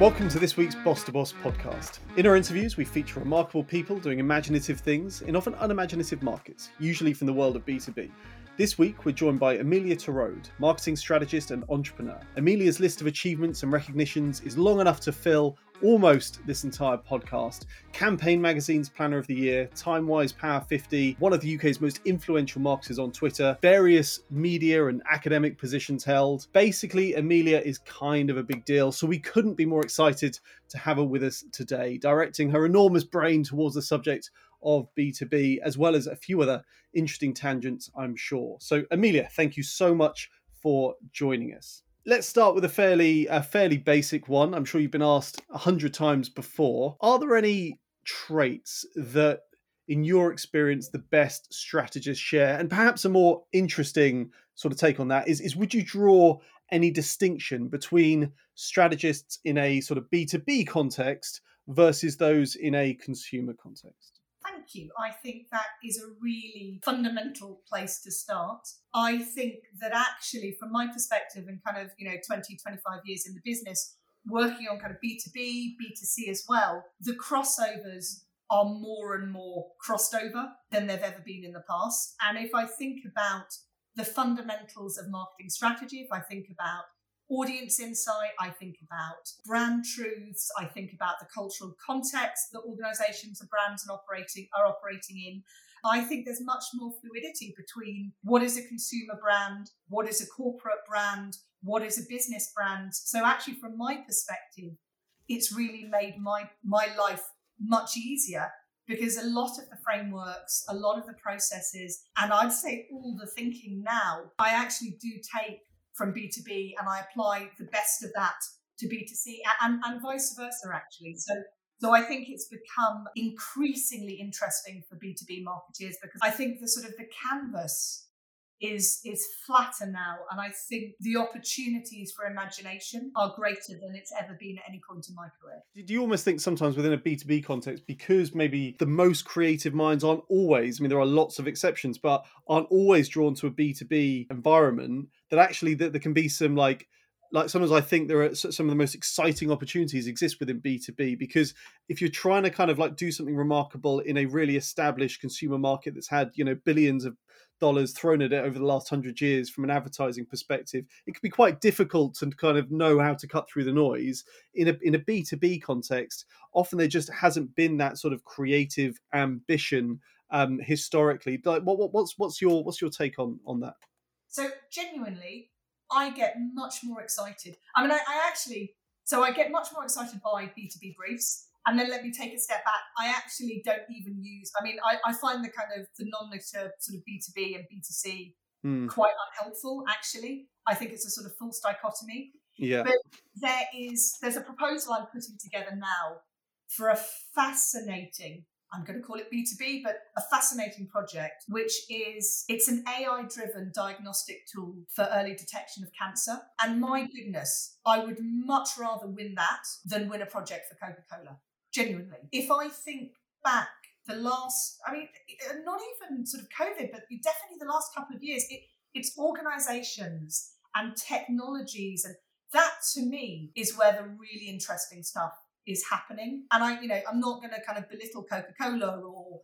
Welcome to this week's Boss to Boss podcast. In our interviews, we feature remarkable people doing imaginative things in often unimaginative markets, usually from the world of B2B. This week, we're joined by Amelia Torode, marketing strategist and entrepreneur. Amelia's list of achievements and recognitions is long enough to fill almost this entire podcast. Campaign Magazine's Planner of the Year, Timewise Power 50, one of the UK's most influential marketers on Twitter, various media and academic positions held. Basically, Amelia is kind of a big deal, so we couldn't be more excited to have her with us today, directing her enormous brain towards the subject of B2B, as well as a few other interesting tangents, I'm sure. So, Amelia, thank you so much for joining us let's start with a fairly a fairly basic one. I'm sure you've been asked a hundred times before. Are there any traits that, in your experience, the best strategists share? And perhaps a more interesting sort of take on that is is would you draw any distinction between strategists in a sort of B2B context versus those in a consumer context? You. I think that is a really fundamental place to start. I think that actually, from my perspective, and kind of, you know, 20, 25 years in the business, working on kind of B2B, B2C as well, the crossovers are more and more crossed over than they've ever been in the past. And if I think about the fundamentals of marketing strategy, if I think about audience insight, I think about brand truths, I think about the cultural context that organizations and brands are operating are operating in. I think there's much more fluidity between what is a consumer brand, what is a corporate brand, what is a business brand. So actually from my perspective, it's really made my my life much easier because a lot of the frameworks, a lot of the processes, and I'd say all the thinking now, I actually do take from B2B and I apply the best of that to B2C and, and vice versa, actually. So so I think it's become increasingly interesting for B2B marketeers because I think the sort of the canvas is is flatter now and I think the opportunities for imagination are greater than it's ever been at any point in my career. Do you almost think sometimes within a B2B context because maybe the most creative minds aren't always I mean there are lots of exceptions but aren't always drawn to a B2B environment that actually that there can be some like like sometimes I think there are some of the most exciting opportunities exist within B2B because if you're trying to kind of like do something remarkable in a really established consumer market that's had, you know, billions of dollars thrown at it over the last hundred years from an advertising perspective, it can be quite difficult to kind of know how to cut through the noise. In a in a B2B context, often there just hasn't been that sort of creative ambition um, historically. Like what, what, what's what's your what's your take on on that? So genuinely, I get much more excited. I mean, I, I actually, so I get much more excited by B2B briefs. And then let me take a step back. I actually don't even use, I mean, I, I find the kind of the non-litter sort of B2B and B2C mm. quite unhelpful, actually. I think it's a sort of false dichotomy. Yeah. But there is, there's a proposal I'm putting together now for a fascinating I'm going to call it B2B, but a fascinating project, which is it's an AI driven diagnostic tool for early detection of cancer. And my goodness, I would much rather win that than win a project for Coca Cola. Genuinely. If I think back the last, I mean, not even sort of COVID, but definitely the last couple of years, it, it's organizations and technologies and that to me is where the really interesting stuff is happening. And I, you know, I'm not going to kind of belittle Coca Cola or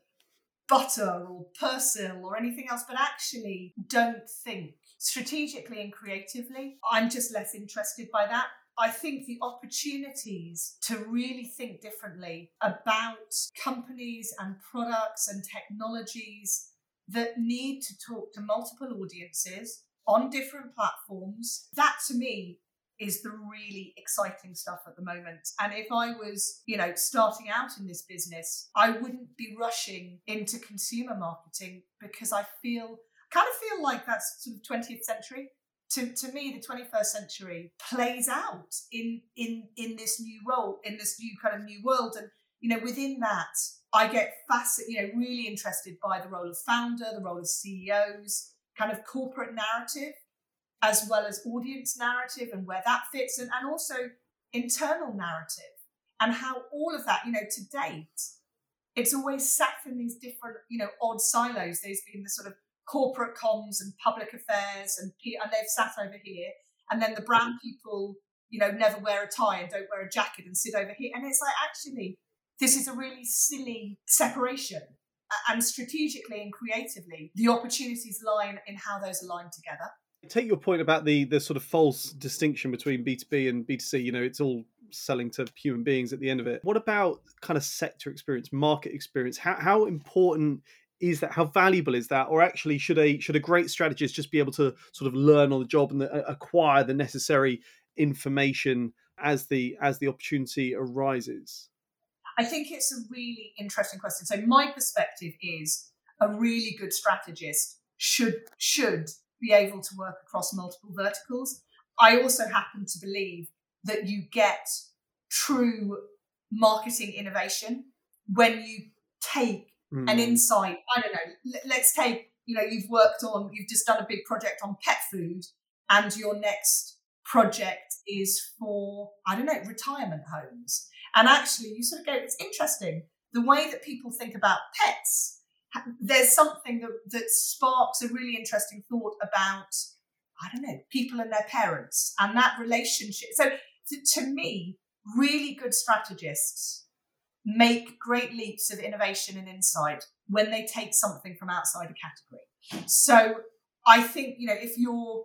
butter or Persil or anything else, but actually don't think strategically and creatively. I'm just less interested by that. I think the opportunities to really think differently about companies and products and technologies that need to talk to multiple audiences on different platforms, that to me is the really exciting stuff at the moment. And if I was, you know, starting out in this business, I wouldn't be rushing into consumer marketing because I feel kind of feel like that's sort of 20th century. To, to me, the 21st century plays out in in in this new role, in this new kind of new world. And you know, within that, I get fascinated, you know, really interested by the role of founder, the role of CEOs, kind of corporate narrative as well as audience narrative and where that fits, and, and also internal narrative and how all of that, you know, to date, it's always sat in these different, you know, odd silos. There's been the sort of corporate comms and public affairs, and and they've sat over here, and then the brand people you know, never wear a tie and don't wear a jacket and sit over here. And it's like, actually, this is a really silly separation. And strategically and creatively, the opportunities lie in, in how those align together. Take your point about the the sort of false distinction between B2B and B2C. You know, it's all selling to human beings at the end of it. What about kind of sector experience, market experience? How how important is that how valuable is that or actually should a should a great strategist just be able to sort of learn on the job and the, uh, acquire the necessary information as the as the opportunity arises i think it's a really interesting question so my perspective is a really good strategist should should be able to work across multiple verticals i also happen to believe that you get true marketing innovation when you take mm. an insight. I don't know. Let's take, you know, you've worked on, you've just done a big project on pet food, and your next project is for, I don't know, retirement homes. And actually, you sort of go, it's interesting the way that people think about pets. There's something that, that sparks a really interesting thought about, I don't know, people and their parents and that relationship. So, to, to me, really good strategists make great leaps of innovation and insight when they take something from outside a category. So I think, you know, if you're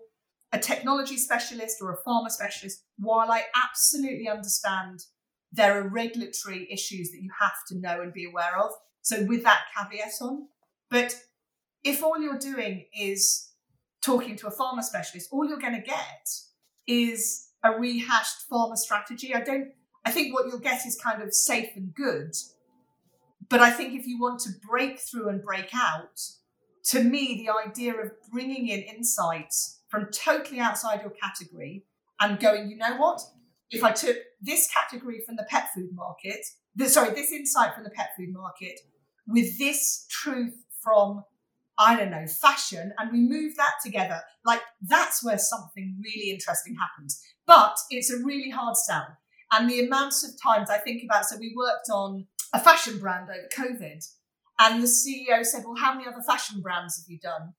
a technology specialist or a pharma specialist, while I absolutely understand there are regulatory issues that you have to know and be aware of. So with that caveat on, but if all you're doing is talking to a pharma specialist, all you're going to get is a rehashed pharma strategy. I don't I think what you'll get is kind of safe and good. But I think if you want to break through and break out, to me, the idea of bringing in insights from totally outside your category and going, you know what? If I took this category from the pet food market, sorry, this insight from the pet food market with this truth from, I don't know, fashion, and we move that together, like that's where something really interesting happens. But it's a really hard sell and the amounts of times I think about, so we worked on a fashion brand over COVID, and the CEO said, Well, how many other fashion brands have you done?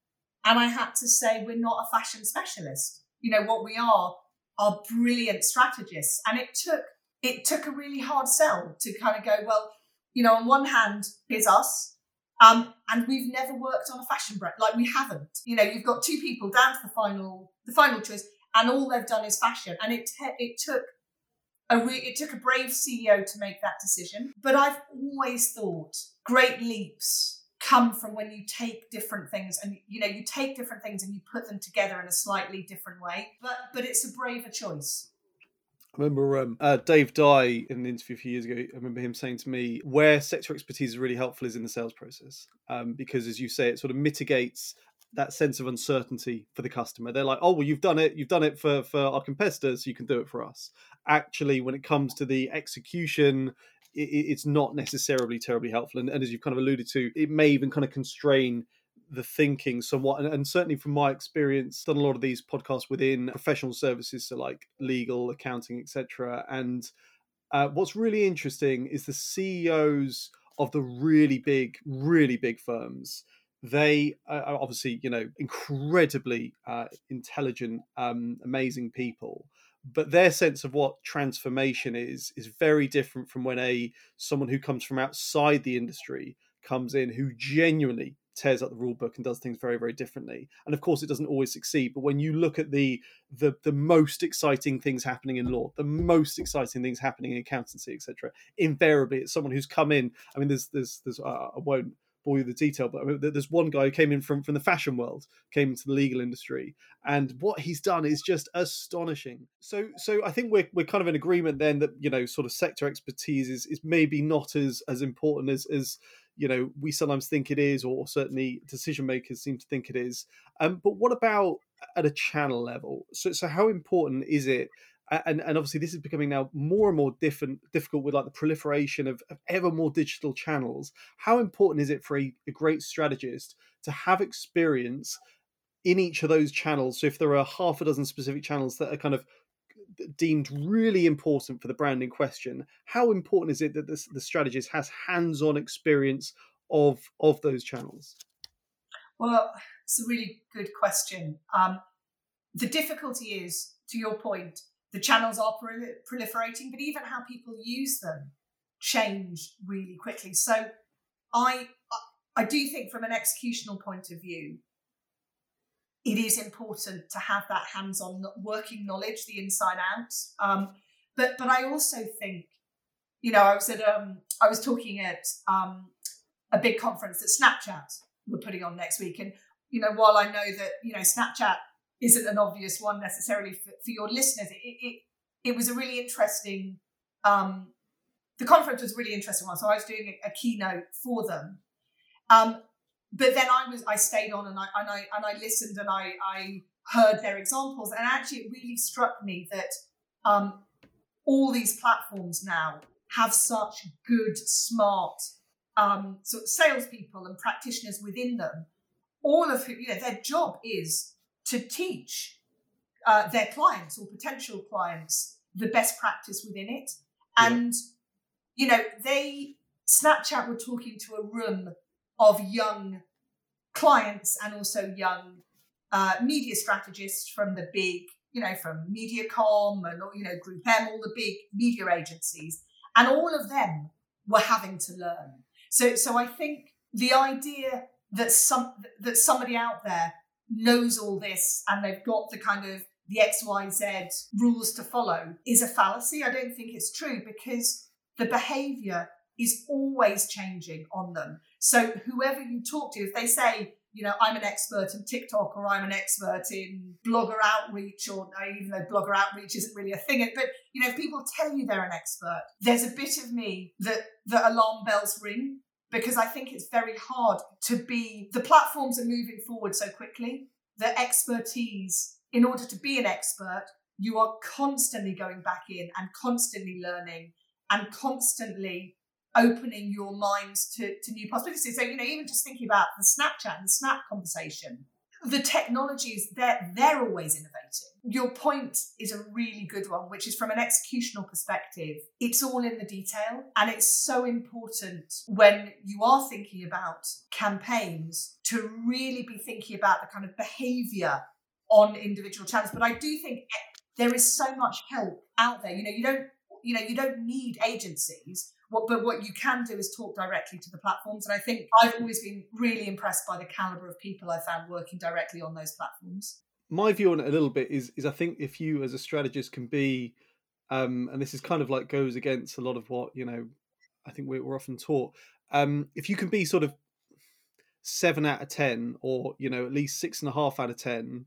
And I had to say, We're not a fashion specialist. You know, what we are are brilliant strategists. And it took it took a really hard sell to kind of go, well, you know, on one hand, here's us. Um, and we've never worked on a fashion brand. Like we haven't. You know, you've got two people down to the final, the final choice, and all they've done is fashion. And it te- it took a re- it took a brave CEO to make that decision. But I've always thought great leaps come from when you take different things and you know you take different things and you put them together in a slightly different way. But but it's a braver choice. I remember um, uh, Dave Dye in an interview a few years ago. I remember him saying to me, "Where sector expertise is really helpful is in the sales process, um, because as you say, it sort of mitigates that sense of uncertainty for the customer. They're like, oh well, you've done it, you've done it for for our competitors, you can do it for us. Actually, when it comes to the execution, it, it's not necessarily terribly helpful. And, and, as you've kind of alluded to, it may even kind of constrain the thinking somewhat. And, and certainly from my experience, done a lot of these podcasts within professional services, so like legal, accounting, etc. And uh, what's really interesting is the CEOs of the really big, really big firms they are obviously you know incredibly uh, intelligent um, amazing people but their sense of what transformation is is very different from when a someone who comes from outside the industry comes in who genuinely tears up the rule book and does things very very differently and of course it doesn't always succeed but when you look at the the the most exciting things happening in law the most exciting things happening in accountancy etc invariably it's someone who's come in i mean there's there's there's uh, i won't bore you the detail, but I mean, there's one guy who came in from from the fashion world, came into the legal industry, and what he's done is just astonishing. So, so I think we're we're kind of in agreement then that you know, sort of sector expertise is is maybe not as as important as as you know we sometimes think it is, or certainly decision makers seem to think it is. Um, but what about at a channel level? So, so how important is it? and and obviously this is becoming now more and more different difficult with like the proliferation of, of ever more digital channels how important is it for a, a, great strategist to have experience in each of those channels so if there are half a dozen specific channels that are kind of deemed really important for the brand in question how important is it that this, the strategist has hands-on experience of of those channels well it's a really good question um, the difficulty is to your point the channels are proliferating, but even how people use them change really quickly. So I I do think from an executional point of view, it is important to have that hands-on working knowledge, the inside out. Um, but but I also think, you know, I was at um I was talking at um a big conference that Snapchat were putting on next week, and you know, while I know that you know Snapchat isn't an obvious one necessarily for, for your listeners, it, it it was a really interesting. Um, the conference was a really interesting one, so I was doing a, a keynote for them. Um, but then I was I stayed on and I and I and I listened and I I heard their examples. And actually it really struck me that um, all these platforms now have such good, smart um, sort of salespeople and practitioners within them, all of who you know their job is to teach uh, their clients or potential clients the best practice within it, and yeah. you know they Snapchat were talking to a room of young clients and also young uh, media strategists from the big, you know, from MediaCom and you know Group M, all the big media agencies, and all of them were having to learn. So, so I think the idea that some that somebody out there knows all this and they've got the kind of the X, Y, Z rules to follow is a fallacy. I don't think it's true because the behavior is always changing on them. So whoever you talk to, if they say, you know, I'm an expert in TikTok or I'm an expert in blogger outreach, or even though blogger outreach isn't really a thing, but you know, if people tell you they're an expert, there's a bit of me that the alarm bells ring because I think it's very hard to be. The platforms are moving forward so quickly. The expertise, in order to be an expert, you are constantly going back in and constantly learning and constantly opening your minds to, to new possibilities. So, you know, even just thinking about the Snapchat and the Snap conversation, the technologies, they're, they're always innovating. Your point is a really good one, which is from an executional perspective, it's all in the detail. And it's so important when you are thinking about campaigns to really be thinking about the kind of behavior on individual channels. But I do think there is so much help out there. You know, you don't, you know, you don't need agencies what, but what you can do is talk directly to the platforms. And I think I've always been really impressed by the caliber of people I found working directly on those platforms. My view on it a little bit is is I think if you as a strategist can be, um, and this is kind of like goes against a lot of what you know, I think we're, we're often taught. Um, if you can be sort of seven out of ten, or you know at least six and a half out of ten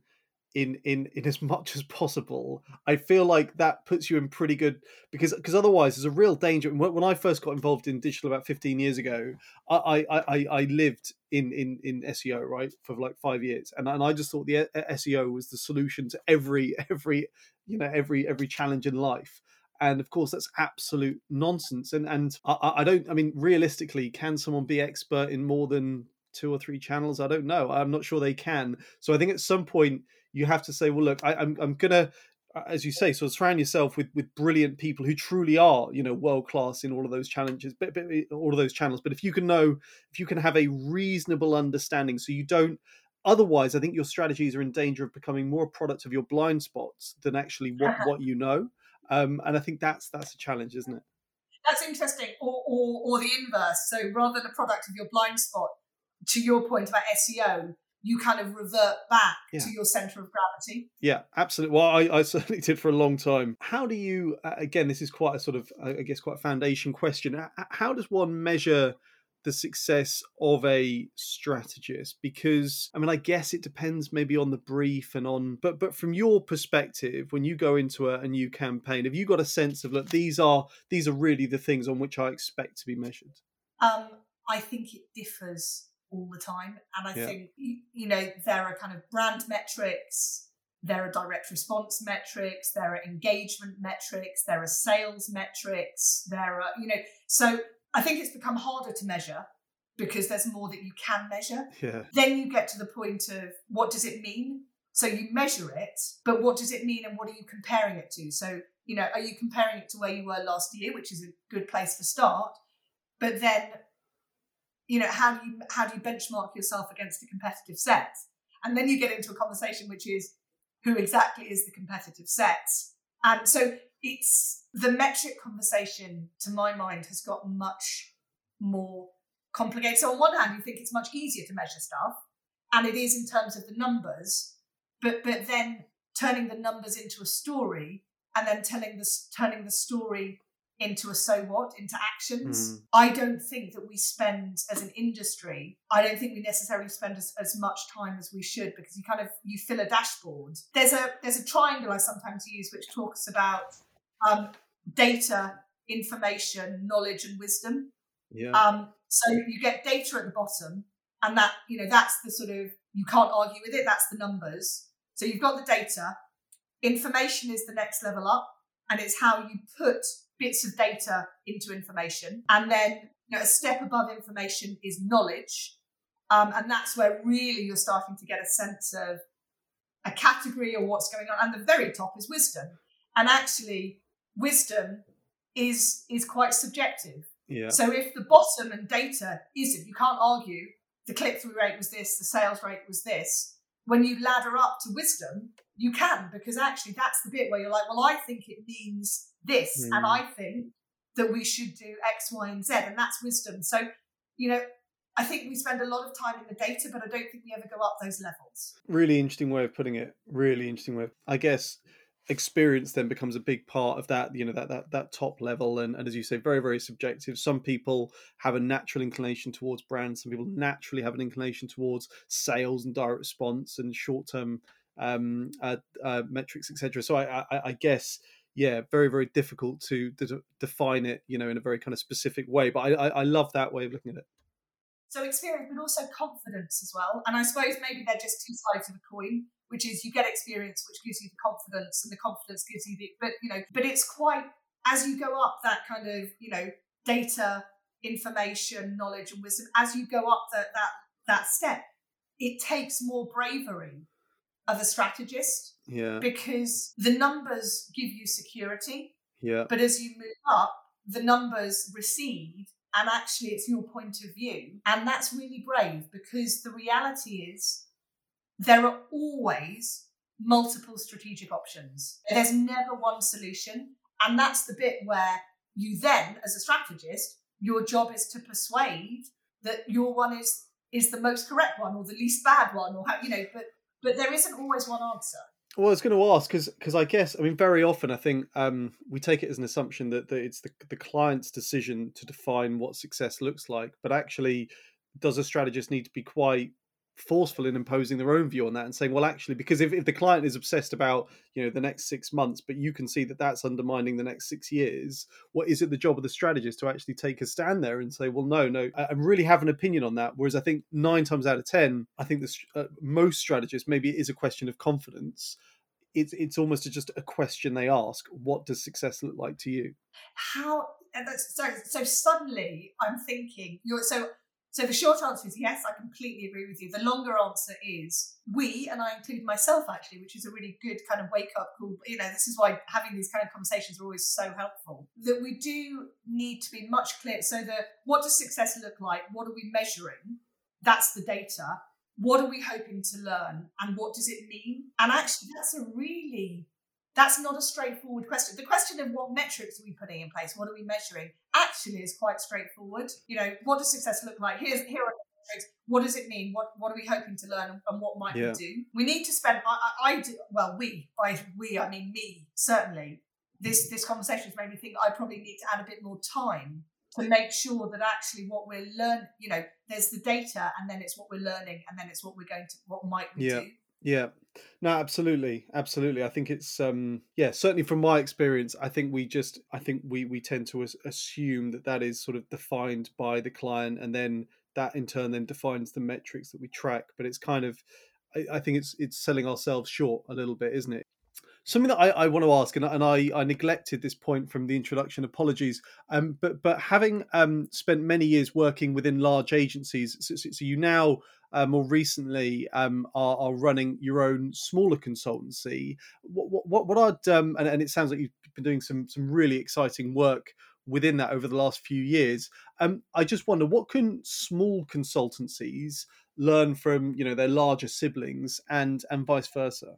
in in in as much as possible i feel like that puts you in pretty good because because otherwise there's a real danger. When i first got involved in digital about 15 years ago i i i, lived in in in seo right for like five years. And, and i just thought the uh, uh, seo was the solution to every every you know every every challenge in life. And of course that's absolute nonsense. And and I, I don't i mean realistically can someone be expert in more than two or three channels? I don't know. I'm not sure they can. So i think at some point you have to say, well, look, I, I'm I'm gonna as you say, sort of surround yourself with with brilliant people who truly are, you know, world class in all of those challenges, but, but all of those channels. But if you can know, if you can have a reasonable understanding, so you don't. Otherwise, I think your strategies are in danger of becoming more a product of your blind spots than actually what, uh-huh. what you know. Um, and I think that's that's a challenge, isn't it? That's interesting, or, or or the inverse. So rather than a product of your blind spot, to your point about SEO, you kind of revert back yeah. to your center of gravity. Yeah, absolutely. Well, I, I, certainly did for a long time. How do you, again, this is quite a sort of, I guess, quite a foundation question. How does one measure the success of a strategist? Because, I mean, I guess it depends maybe on the brief and on, but but from your perspective, when you go into a, a new campaign, have you got a sense of, look, these are these are really the things on which I expect to be measured? Um, I think it differs all the time. And I yeah. think, you know, there are kind of brand metrics, there are direct response metrics, there are engagement metrics, there are sales metrics, there are, you know, so I think it's become harder to measure because there's more that you can measure. Yeah. Then you get to the point of what does it mean? So you measure it, but what does it mean and what are you comparing it to? So, you know, are you comparing it to where you were last year, which is a good place to start? But then you know how do you how do you benchmark yourself against a competitive set and then you get into a conversation which is who exactly is the competitive set And so it's the metric conversation, to my mind, has got much more complicated. So on one hand, you think it's much easier to measure stuff, and it is in terms of the numbers, but but then turning the numbers into a story and then telling this turning the story into a so what into actions. Mm. i don't think that we spend as an industry i don't think we necessarily spend as, as much time as we should because you kind of you fill a dashboard. There's a there's a triangle i sometimes use which talks about um, data information knowledge and wisdom. Yeah. um, so you get data at the bottom and that you know that's the sort of you can't argue with it that's the numbers. So you've got the data. Information is the next level up and it's how you put bits of data into information. And then you know, a step above information is knowledge. Um, and that's where really you're starting to get a sense of a category or what's going on. And the very top is wisdom. And actually wisdom is is quite subjective. Yeah. so if the bottom and data isn't you can't argue the click-through rate was this the sales rate was this. When you ladder up to wisdom you can because actually that's the bit where you're like well i think it means this mm. and i think that we should do x y and z and that's wisdom. So you know i think we spend a lot of time in the data but i don't think we ever go up those levels. Really interesting way of putting it. Really interesting way i guess experience then becomes a big part of that you know that that, that top level. And, and as you say very very subjective. Some people have a natural inclination towards brands. Some people naturally have an inclination towards sales and direct response and short term um, uh, uh, metrics etc so I, I, I guess yeah very very difficult to, define it you know in a very kind of specific way but I, I, I love that way of looking at it so experience but also confidence as well and i suppose maybe they're just two sides of a coin which is you get experience, which gives you the confidence, and the confidence gives you the. But you know, but it's quite as you go up that kind of you know data, information, knowledge, and wisdom. As you go up that that that step, it takes more bravery of a strategist. Yeah. Because the numbers give you security. Yeah. But as you move up, the numbers recede and actually it's your point of view. And that's really brave because the reality is there are always multiple strategic options. There's never one solution. And that's the bit where you then, as a strategist, your job is to persuade that your one is is the most correct one or the least bad one or how you know but but there isn't always one answer. Well, I was going to ask because because I guess I mean very often I think um, we take it as an assumption that, that it's the the client's decision to define what success looks like, but actually, does a strategist need to be quite forceful in imposing their own view on that and saying well actually because if, if the client is obsessed about you know the next six months but you can see that that's undermining the next six years what is it the job of the strategist to actually take a stand there and say well no no i, really have an opinion on that whereas i think nine times out of ten i think this uh, most strategists maybe it is a question of confidence it's it's almost just a question they ask what does success look like to you? How so so suddenly i'm thinking you're so so the short answer is yes, I completely agree with you. The longer answer is we, and I include myself actually, which is a really good kind of wake up call. You know, this is why having these kind of conversations are always so helpful. That we do need to be much clear. So the what does success look like? What are we measuring? That's the data. What are we hoping to learn? And what does it mean? And actually, that's a really that's not a straightforward question. The question of what metrics are we putting in place, what are we measuring, actually is quite straightforward. You know, what does success look like? Here's here are metrics. What does it mean? What what are we hoping to learn, and what might yeah. we do? We need to spend. I, I, I do well. We by we I mean me certainly. This this conversation has made me think I probably need to add a bit more time to make sure that actually what we're learning, you know, there's the data, and then it's what we're learning, and then it's what we're going to what might we yeah. do yeah. No, absolutely. Absolutely. I think it's um yeah, certainly from my experience, I think we just I think we we tend to assume that that is sort of defined by the client and then that in turn then defines the metrics that we track, but it's kind of I, I think it's it's selling ourselves short a little bit, isn't it? Something that I, I want to ask, and, and I, I, neglected this point from the introduction. Apologies, um, but but having um, spent many years working within large agencies, so, so you now uh, more recently um, are, are, running your own smaller consultancy. What what, what are um, and, and it sounds like you've been doing some some really exciting work within that over the last few years. Um, I just wonder what can small consultancies learn from you know their larger siblings and and vice versa.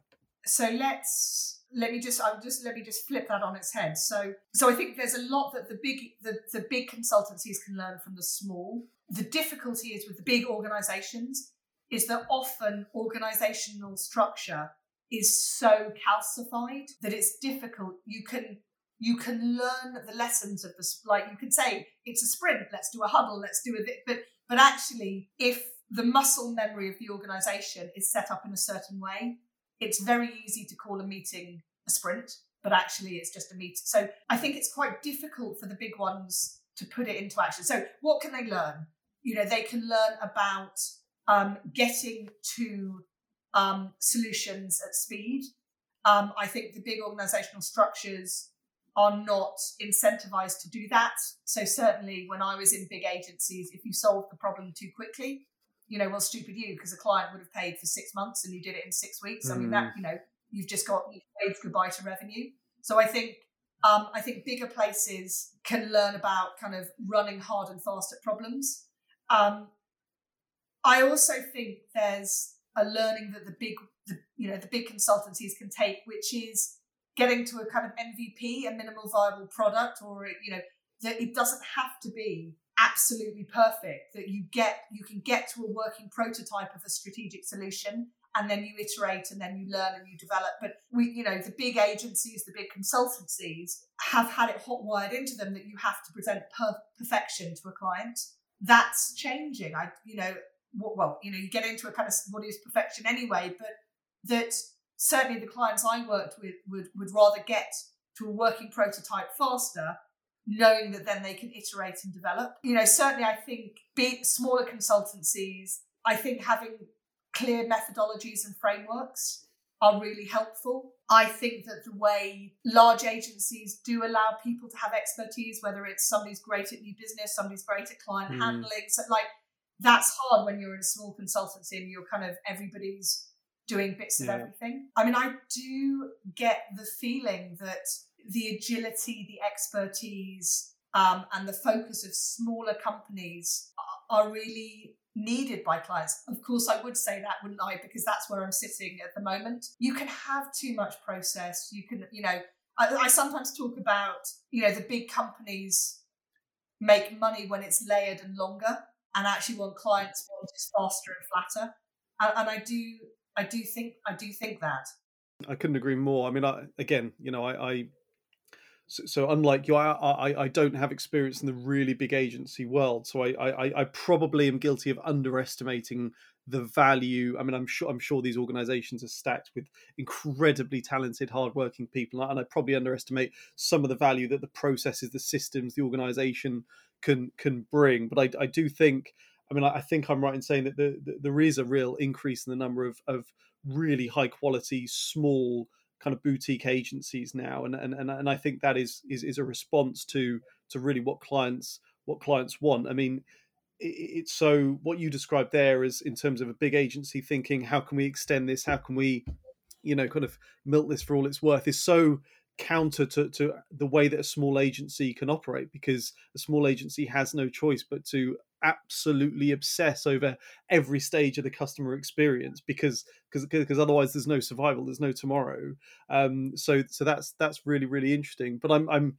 So let's let me just I'll just let me just flip that on its head. So so I think there's a lot that the big the, the big consultancies can learn from the small. The difficulty is with the big organizations is that often organizational structure is so calcified that it's difficult. You can you can learn the lessons of the like you can say it's a sprint let's do a huddle let's do a bit but but actually if the muscle memory of the organization is set up in a certain way it's very easy to call a meeting a sprint but actually it's just a meeting so i think it's quite difficult for the big ones to put it into action. So what can they learn? You know they can learn about um, getting to um, solutions at speed. Um, i think the big organizational structures are not incentivized to do that. So certainly when I was in big agencies, if you solved the problem too quickly, you know, well, stupid you, because a client would have paid for six months and you did it in six weeks. Mm. I mean, that, mm. you know, you've just got you've waved goodbye to revenue. So I think um, I think bigger places can learn about kind of running hard and fast at problems. Um, I also think there's a learning that the big, the, you know, the big consultancies can take, which is getting to a kind of MVP, a minimal viable product, or you know that it doesn't have to be absolutely perfect. That you get you can get to a working prototype of a strategic solution, and then you iterate, and then you learn and you develop. But we, you know, the big agencies, the big consultancies have had it hot wired into them that you have to present per- perfection to a client. That's changing. I, you know, well, you know, you get into a kind of what is perfection anyway, but that certainly the clients I worked with would, would rather get to a working prototype faster, knowing that then they can iterate and develop. You know, certainly I think big, smaller consultancies, I think having clear methodologies and frameworks are really helpful. I think that the way large agencies do allow people to have expertise, whether it's somebody's great at new business, somebody's great at client mm. handling, so like that's hard when you're in a small consultancy and you're kind of everybody's doing bits yeah. of everything. I mean, I do get the feeling that the agility, the expertise, um, and the focus of smaller companies are, are really needed by clients. Of course, I would say that, wouldn't I? Because that's where I'm sitting at the moment. You can have too much process. You can, you know, I, I sometimes talk about, you know, the big companies make money when it's layered and longer, and actually want clients want is faster and flatter. And, and I do I do think I do think that. I couldn't agree more. I mean, I, again, you know, I, I so, so, unlike you, I, I, I don't have experience in the really big agency world, so I, I, I probably am guilty of underestimating the value. I mean, I'm sure I'm sure these organisations are stacked with incredibly talented, hardworking people, and I probably underestimate some of the value that the processes, the systems, the organisation can can bring. But I, I do think I mean, I think I'm right in saying that the, the, there is a real increase in the number of, of really high quality, small kind of boutique agencies now, and and and, and I think that is, is is a response to to really what clients what clients want. I mean, it's so what you described there is in terms of a big agency thinking, how can we extend this? How can we, you know, kind of milk this for all it's worth? Is so counter to, to the way that a small agency can operate because a small agency has no choice but to absolutely obsess over every stage of the customer experience because because because otherwise there's no survival there's no tomorrow. Um so so that's that's really really interesting. But i'm i'm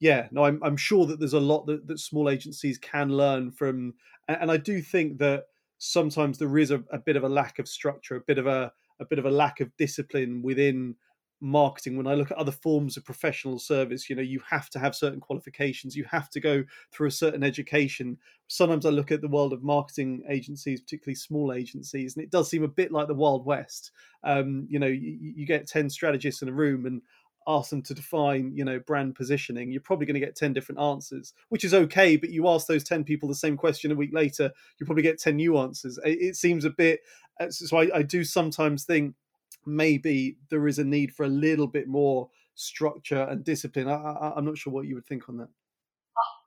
yeah no i'm, I'm sure that there's a lot that, that small agencies can learn from and, i do think that sometimes there is a, a bit of a lack of structure a bit of a a bit of a lack of discipline within marketing when i look at other forms of professional service you know you have to have certain qualifications you have to go through a certain education. Sometimes i look at the world of marketing agencies particularly small agencies and it does seem a bit like the wild west. Um, you know you, you get 10 strategists in a room and ask them to define you know brand positioning. You're probably going to get 10 different answers which is okay but you ask those 10 people the same question a week later you probably get 10 new answers. It, seems a bit uh, so I, I do sometimes think maybe there is a need for a little bit more structure and discipline. I, am not sure what you would think on that.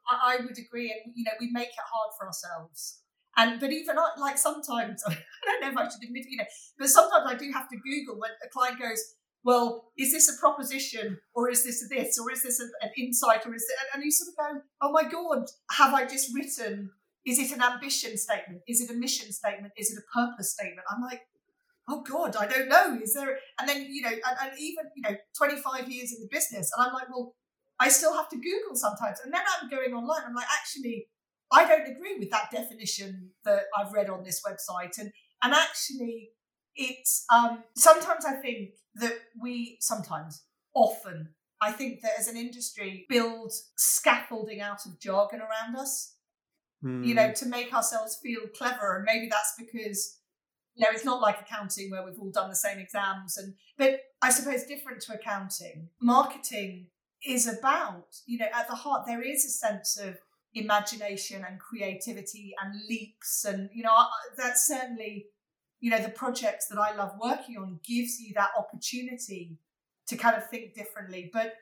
I, I, would agree, and you know, we make it hard for ourselves. And but even like sometimes I don't know if I should admit, you know, but sometimes I do have to Google when a client goes, "Well, is this a proposition, or is this this, or is this an insight, or is it?" And you sort of go, "Oh my god, have I just written?" Is it an ambition statement? Is it a mission statement? Is it a purpose statement? I'm like, oh God, I don't know. Is there? And then you know, and, and even you know, 25 years in the business, and I'm like, well, I still have to Google sometimes. And then I'm going online. I'm like, actually, I don't agree with that definition that I've read on this website. And and actually, it's um, sometimes I think that we sometimes often I think that as an industry build scaffolding out of jargon around us. Mm. You know, hmm. to make ourselves feel clever, and maybe that's because you know it's not like accounting where we've all done the same exams and but i suppose different to accounting marketing is about you know at the heart there is a sense of imagination and creativity and leaps and you know that's certainly you know the projects that i love working on gives you that opportunity to kind of think differently. But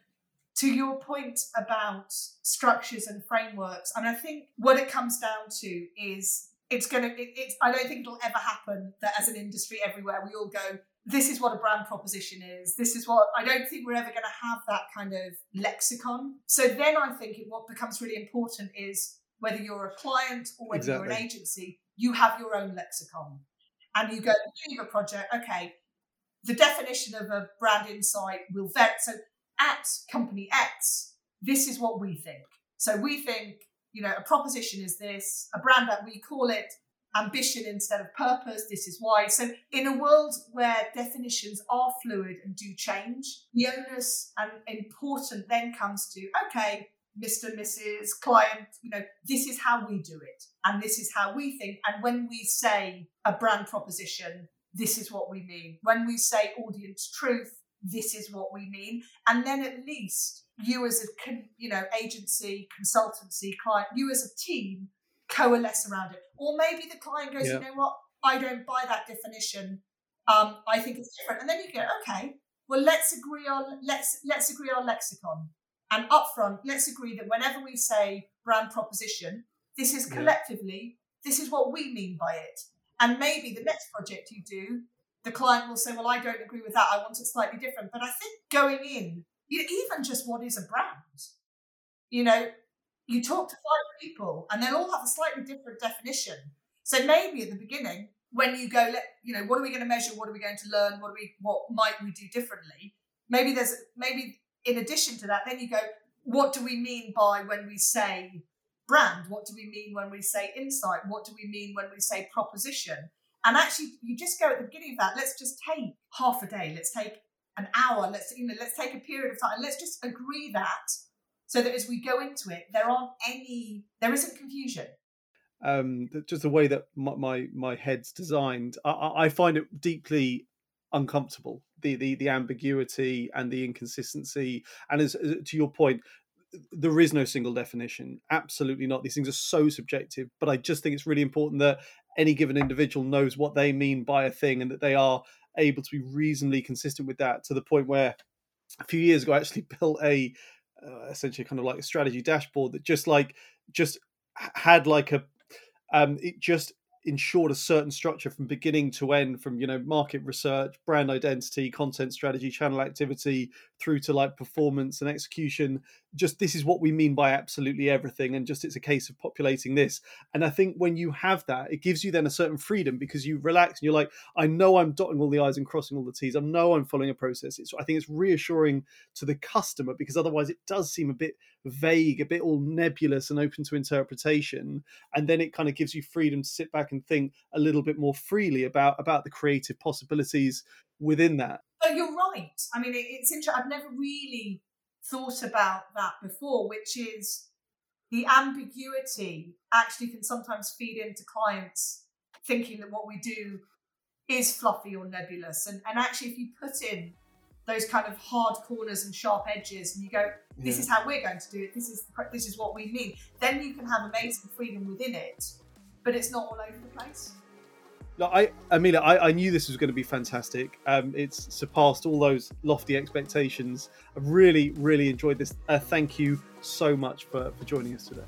to your point about structures and frameworks and i think what it comes down to is it's gonna it, it's i don't think it'll ever happen that as an industry everywhere we all go this is what a brand proposition is. This is what i don't think we're ever going to have that kind of lexicon. So then i think what becomes really important is whether you're a client or whether exactly. you're an agency you have your own lexicon. And you go you have a project okay the definition of a brand insight will vary. So at company x this is what we think. So we think you know, a proposition is this, a brand that we call it ambition instead of purpose. This is why. So, in a world where definitions are fluid and do change, the onus and important then comes to okay, Mr. Mrs. Client, you know, this is how we do it, and this is how we think. And when we say a brand proposition, this is what we mean. When we say audience truth, this is what we mean. And then at least you as a you know agency, consultancy, client, you as a team coalesce around it. Or maybe the client goes, yeah. you know what, I don't buy that definition. Um, I think it's different. And then you go, okay, well let's agree on let's let's agree on lexicon. And upfront, let's agree that whenever we say brand proposition, this is collectively, yeah. this is what we mean by it. And maybe the next project you do, the client will say, Well, I don't agree with that. I want it slightly different. But I think going in you even just what is a brand. You know, you talk to five people and they'll all have a slightly different definition. So maybe at the beginning, when you go, let you know, what are we going to measure? What are we going to learn? What are we? What might we do differently? Maybe there's maybe in addition to that, then you go, what do we mean by when we say brand? What do we mean when we say insight? What do we mean when we say proposition? And actually, you just go at the beginning of that. Let's just take half a day. Let's take an hour. Let's you know, let's take a period of time. Let's just agree that so that as we go into it, there aren't any, there isn't confusion. Um, just the way that my my, my head's designed, I, I find it deeply uncomfortable. The, the the ambiguity and the inconsistency, and as, as to your point, there is no single definition. Absolutely not. These things are so subjective. But I just think it's really important that any given individual knows what they mean by a thing and that they are able to be reasonably consistent with that to the point where a few years ago I actually built a uh, essentially kind of like a strategy dashboard that just like just had like a um it just ensured a certain structure from beginning to end from you know market research brand identity content strategy channel activity through to like performance and execution. Just this is what we mean by absolutely everything and just it's a case of populating this. And i think when you have that it gives you then a certain freedom because you relax and you're like i know i'm dotting all the i's and crossing all the t's. I know i'm following a process. It's i think it's reassuring to the customer because otherwise it does seem a bit vague a bit all nebulous and open to interpretation and then it kind of gives you freedom to sit back and think a little bit more freely about about the creative possibilities within that oh you're right i mean it's interesting i've never really thought about that before, which is the ambiguity actually can sometimes feed into clients thinking that what we do is fluffy or nebulous. And, and actually, if you put in those kind of hard corners and sharp edges and you go, this yeah. is how we're going to do it, this is, this is what we mean, then you can have amazing freedom within it, but it's not all over the place. No, I, Amelia, I, I knew this was going to be fantastic. Um, it's surpassed all those lofty expectations. I've really, really enjoyed this. Uh, thank you so much for, for joining us today.